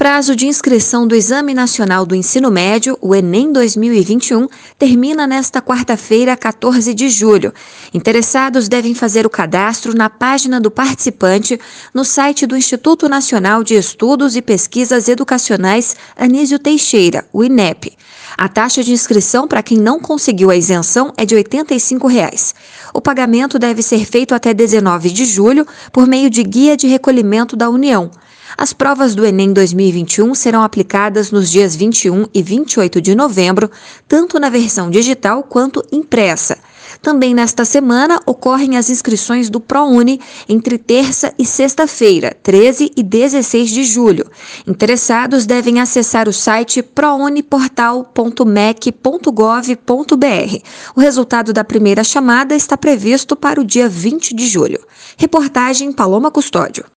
prazo de inscrição do Exame Nacional do Ensino Médio, o Enem 2021, termina nesta quarta-feira, 14 de julho. Interessados devem fazer o cadastro na página do participante no site do Instituto Nacional de Estudos e Pesquisas Educacionais Anísio Teixeira, o INEP. A taxa de inscrição para quem não conseguiu a isenção é de 85 reais. O pagamento deve ser feito até 19 de julho por meio de guia de recolhimento da União. As provas do Enem 2021 serão aplicadas nos dias 21 e 28 de novembro, tanto na versão digital quanto impressa. Também nesta semana ocorrem as inscrições do ProUni entre terça e sexta-feira, 13 e 16 de julho. Interessados devem acessar o site prouniportal.mec.gov.br. O resultado da primeira chamada está previsto para o dia 20 de julho. Reportagem Paloma Custódio.